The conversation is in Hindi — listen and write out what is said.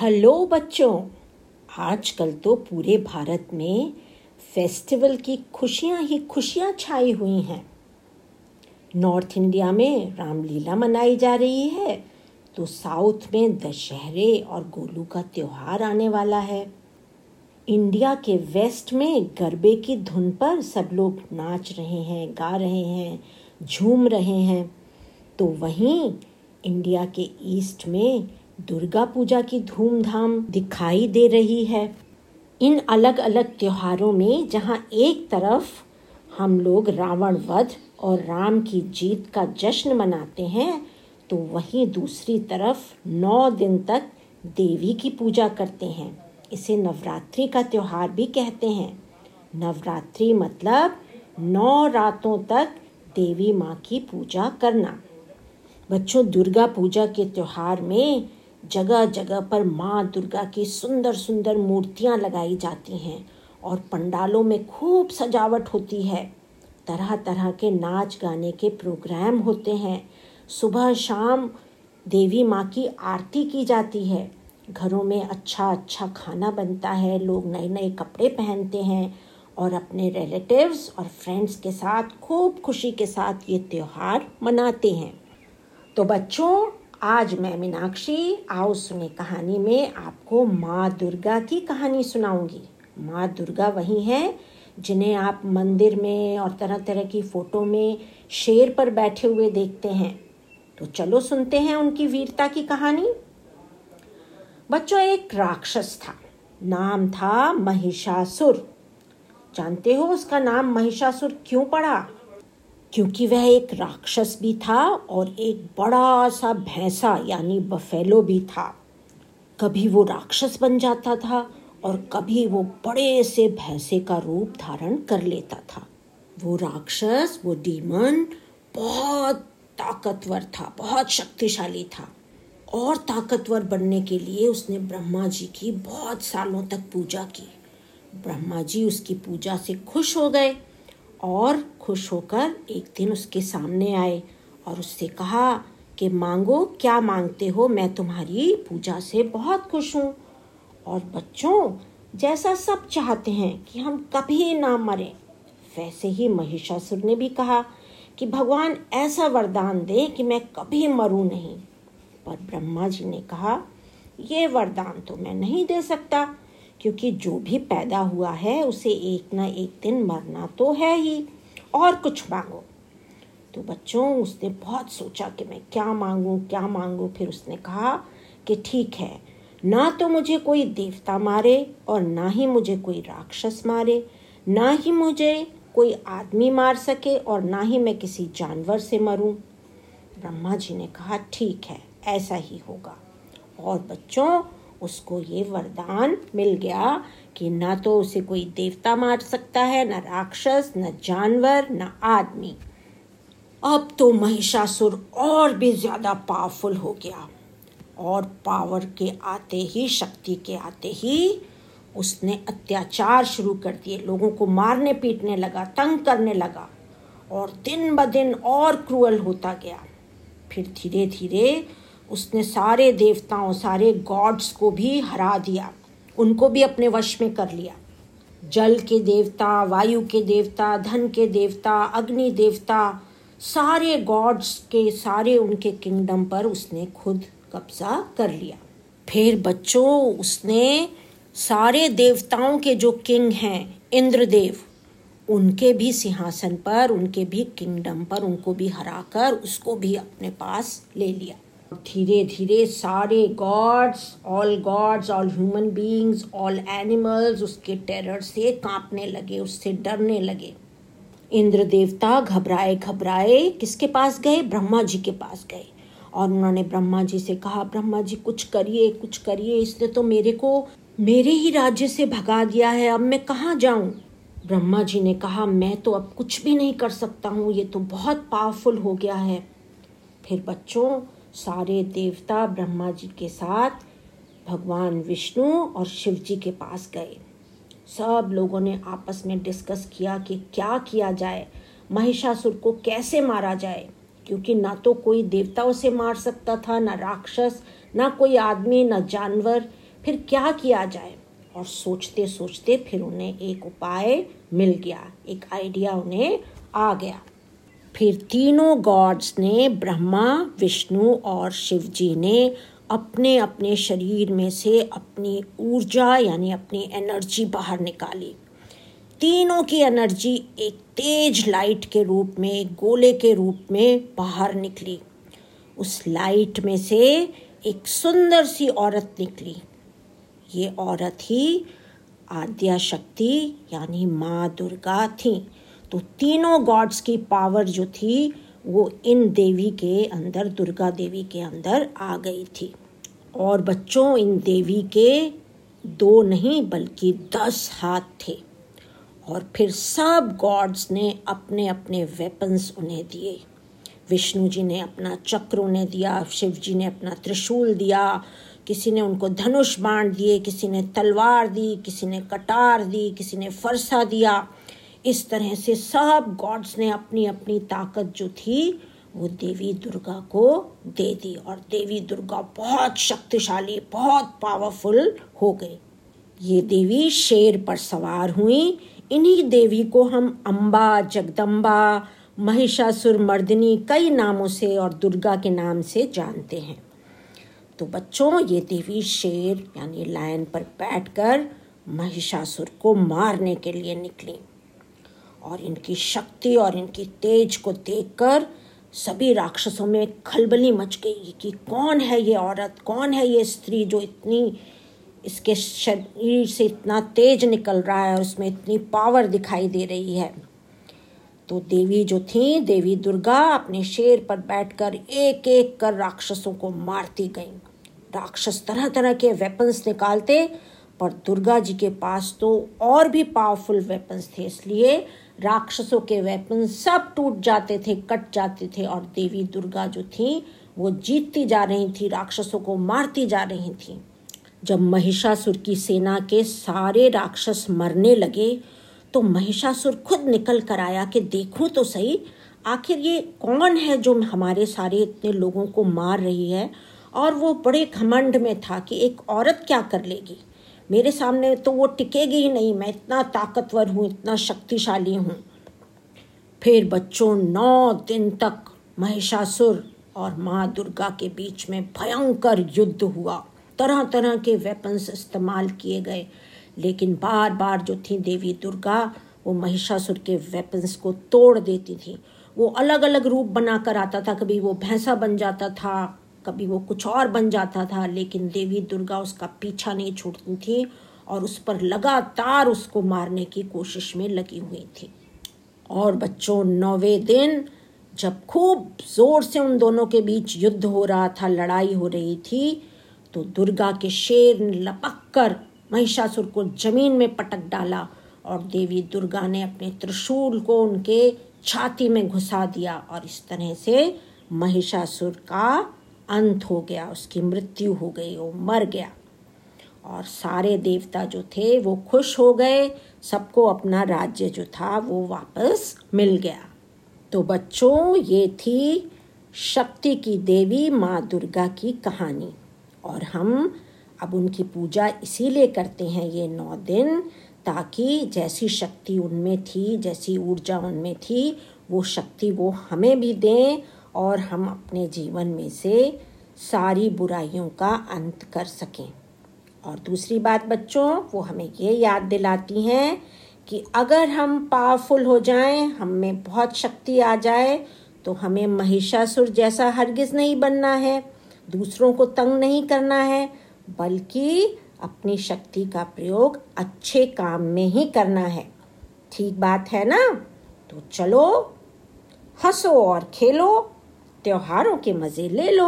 हेलो बच्चों, आजकल तो पूरे भारत में फेस्टिवल की खुशियाँ ही खुशियाँ छाई हुई हैं। नॉर्थ इंडिया में रामलीला मनाई जा रही है तो साउथ में दशहरे और गोलू का त्योहार आने वाला है। इंडिया के वेस्ट में गरबे की धुन पर सब लोग नाच रहे हैं, गा रहे हैं, झूम रहे हैं। तो वहीं इंडिया के ईस्ट में दुर्गा पूजा की धूमधाम दिखाई दे रही है। इन अलग अलग त्योहारों में जहाँ एक तरफ़ हम लोग रावण वध और राम की जीत का जश्न मनाते हैं तो वहीं दूसरी तरफ़ नौ दिन तक देवी की पूजा करते हैं। इसे नवरात्रि का त्यौहार भी कहते हैं। नवरात्रि मतलब नौ रातों तक देवी माँ की पूजा करना। बच्चों, दुर्गा पूजा के त्यौहार में जगह जगह पर माँ दुर्गा की सुंदर सुंदर मूर्तियाँ लगाई जाती हैं और पंडालों में खूब सजावट होती है। तरह तरह के नाच गाने के प्रोग्राम होते हैं। सुबह शाम देवी माँ की आरती की जाती है। घरों में अच्छा अच्छा खाना बनता है। लोग नए नए कपड़े पहनते हैं और अपने रिलेटिव्स और फ्रेंड्स के साथ खूब खुशी के साथ ये त्यौहार मनाते हैं। तो बच्चों आज मैं मीनाक्षी, आओ सुने कहानी में आपको माँ दुर्गा की कहानी सुनाऊँगी। माँ दुर्गा वही हैं, जिन्हें आप मंदिर में और तरह तरह की फ़ोटो में शेर पर बैठे हुए देखते हैं। तो चलो सुनते हैं उनकी वीरता की कहानी। बच्चों, एक राक्षस था। नाम था महिषासुर। जानते हो उसका नाम महिषासुर क्यों पड़ा? क्योंकि वह एक राक्षस भी था और एक बड़ा सा भैंसा, यानी बफेलो भी था। कभी वो राक्षस बन जाता था और कभी वो बड़े से भैंसे का रूप धारण कर लेता था। वो राक्षस, वो डीमन बहुत ताकतवर था, बहुत शक्तिशाली था और ताकतवर बनने के लिए उसने ब्रह्मा जी की बहुत सालों तक पूजा की। ब्रह्मा जी उसकी पूजा से खुश हो गए और खुश होकर एक दिन उसके सामने आए और उससे कहा कि, मांगो, क्या मांगते हो? मैं तुम्हारी पूजा से बहुत खुश हूँ। और बच्चों, जैसा सब चाहते हैं कि हम कभी ना मरें। वैसे ही महिषासुर ने भी कहा कि, भगवान ऐसा वरदान दे कि मैं कभी मरूं नहीं। पर ब्रह्मा जी ने कहा, ये वरदान तो मैं नहीं दे सकता। क्योंकि जो भी पैदा हुआ है, उसे एक ना एक दिन मरना तो है ही, और कुछ मांगो। तो बच्चों, उसने बहुत सोचा कि मैं क्या मांगू क्या मांगू, फिर उसने कहा कि ठीक है, ना तो मुझे कोई देवता मारे और ना ही मुझे कोई राक्षस मारे, ना ही मुझे कोई आदमी मार सके और ना ही मैं किसी जानवर से मरूं। ब्रह्मा जी ने कहा, ठीक है, ऐसा ही होगा। और बच्चों उसको ये वरदान मिल गया कि ना तो उसे कोई देवता मार सकता है, न राक्षस, न जानवर, न आदमी। अब तो महिषासुर और भी ज़्यादा पावरफुल हो गया और पावर के आते ही, शक्ति के आते ही उसने अत्याचार शुरू कर दिए। लोगों को मारने पीटने लगा, तंग करने लगा और दिन ब दिन और क्रूअल होता गया। फिर धीरे धीरे उसने सारे देवताओं, सारे गॉड्स को भी हरा दिया। उनको भी अपने वश में कर लिया। जल के देवता, वायु के देवता, धन के देवता, अग्नि देवता, सारे गॉड्स के, सारे उनके किंगडम पर उसने खुद कब्जा कर लिया। फिर बच्चों, उसने सारे देवताओं के जो किंग हैं, इंद्रदेव, उनके भी सिंहासन पर, उनके भी किंगडम पर उनको भी हराकर उसको भी अपने पास ले लिया। धीरे धीरे सारे gods all gods all human beings all animals उसके टेरर से कांपने लगे, उससे डरने लगे। इंद्र देवता घबराए घबराए, किसके पास गए? ब्रह्मा जी के पास गए। और उन्होंने ब्रह्मा जी से कहा, ब्रह्मा जी, कुछ करिए कुछ करिए, इसने तो मेरे को मेरे ही राज्य से भगा दिया है, अब मैं कहाँ जाऊँ? ब्रह्मा जी ने कहा, मैं तो अब कुछ भी नहीं कर सकता हूँ, ये तो बहुत पावरफुल हो गया है। फिर बच्चों सारे देवता ब्रह्मा जी के साथ भगवान विष्णु और शिव जी के पास गए। सब लोगों ने आपस में डिस्कस किया कि क्या किया जाए। महिषासुर को कैसे मारा जाए? क्योंकि ना तो कोई देवता उसे मार सकता था, ना राक्षस, ना कोई आदमी, ना जानवर। फिर क्या किया जाए? और सोचते सोचते फिर उन्हें एक उपाय मिल गया। एक आइडिया उन्हें आ गया। फिर तीनों गॉड्स ने, ब्रह्मा, विष्णु और शिव जी ने अपने अपने शरीर में से अपनी ऊर्जा यानी अपनी एनर्जी बाहर निकाली। तीनों की एनर्जी एक तेज लाइट के रूप में एक गोले के रूप में बाहर निकली। उस लाइट में से एक सुंदर सी औरत निकली। ये औरत ही आद्या शक्ति यानी माँ दुर्गा थी। तो तीनों गॉड्स की पावर जो थी, वो इन देवी के अंदर, दुर्गा देवी के अंदर आ गई थी। और बच्चों, इन देवी के दो नहीं, बल्कि दस हाथ थे। और फिर सब गॉड्स ने अपने अपने वेपन्स उन्हें दिए। विष्णु जी ने अपना चक्र उन्हें दिया, शिव जी ने अपना त्रिशूल दिया, किसी ने उनको धनुष बाण दिए, किसी ने तलवार दी, किसी ने कटार दी, किसी ने फरसा दिया। इस तरह से सब गॉड्स ने अपनी अपनी ताकत जो थी, वो देवी दुर्गा को दे दी और देवी दुर्गा बहुत शक्तिशाली, बहुत पावरफुल हो गई। ये देवी शेर पर सवार हुई। इन्हीं देवी को हम अम्बा जगदम्बा महिषासुर, मर्दिनी कई नामों से और दुर्गा के नाम से जानते हैं। तो बच्चों, ये देवी शेर, यानी लायन पर बैठकर महिषासुर को मारने के लिए निकली। और इनकी शक्ति और इनकी तेज को देखकर सभी राक्षसों में खलबली मच गई कि कौन है ये औरत? कौन है ये स्त्री जो इतनी इसके शरीर से इतना तेज निकल रहा है और उसमें इतनी पावर दिखाई दे रही है? तो देवी जो थी, देवी दुर्गा, अपने शेर पर बैठकर एक एक कर राक्षसों को मारती गई। राक्षस तरह तरह के वेपन्स निकालते, पर दुर्गा जी के पास तो और भी पावरफुल वेपन्स थे। इसलिए राक्षसों के वेपन सब टूट जाते थे, कट जाते थे और देवी दुर्गा जो थी, वो जीतती जा रही थी, राक्षसों को मारती जा रही थी। जब महिषासुर की सेना के सारे राक्षस मरने लगे तो महिषासुर खुद निकल कर आया कि देखूँ तो सही, आखिर ये कौन है जो हमारे सारे इतने लोगों को मार रही है? और वो बड़े घमंड में था कि एक औरत क्या कर लेगी। मेरे सामने तो वो टिकेगी ही नहीं। मैं इतना ताकतवर हूँ, इतना शक्तिशाली हूँ। फिर बच्चों, नौ दिन तक महिषासुर और माँ दुर्गा के बीच में भयंकर युद्ध हुआ। तरह तरह के वेपन्स इस्तेमाल किए गए। लेकिन बार बार जो थी देवी दुर्गा, वो महिषासुर के वेपन्स को तोड़ देती थी। वो अलग अलग रूप बनाकर आता था। कभी वो भैंसा बन जाता था कभी वो कुछ और बन जाता था, लेकिन देवी दुर्गा उसका पीछा नहीं छोड़ती थी और उस पर लगातार उसको मारने की कोशिश में लगी हुई थी। और बच्चों, नौवे दिन जब खूब ज़ोर से उन दोनों के बीच युद्ध हो रहा था, लड़ाई हो रही थी तो दुर्गा के शेर ने लपक कर महिषासुर को ज़मीन में पटक डाला और देवी दुर्गा ने अपने त्रिशूल को उनके छाती में घुसा दिया और इस तरह से महिषासुर का अंत हो गया, उसकी मृत्यु हो गई, वो मर गया। और सारे देवता जो थे, वो खुश हो गए, सबको अपना राज्य जो था, वो वापस मिल गया। तो बच्चों, ये थी शक्ति की देवी माँ दुर्गा की कहानी। और हम अब उनकी पूजा इसीलिए करते हैं ये नौ दिन, ताकि जैसी शक्ति उनमें थी, जैसी ऊर्जा उनमें थी, वो शक्ति वो हमें भी दें और हम अपने जीवन में से सारी बुराइयों का अंत कर सकें। और दूसरी बात बच्चों, वो हमें ये याद दिलाती हैं कि अगर हम पावरफुल हो जाएँ, हम में बहुत शक्ति आ जाए तो हमें महिषासुर जैसा हरगिज नहीं बनना है, दूसरों को तंग नहीं करना है, बल्कि अपनी शक्ति का प्रयोग अच्छे काम में ही करना है। ठीक बात है ना? तो चलो, हंसो और खेलो त्योहारों के मज़े ले लो।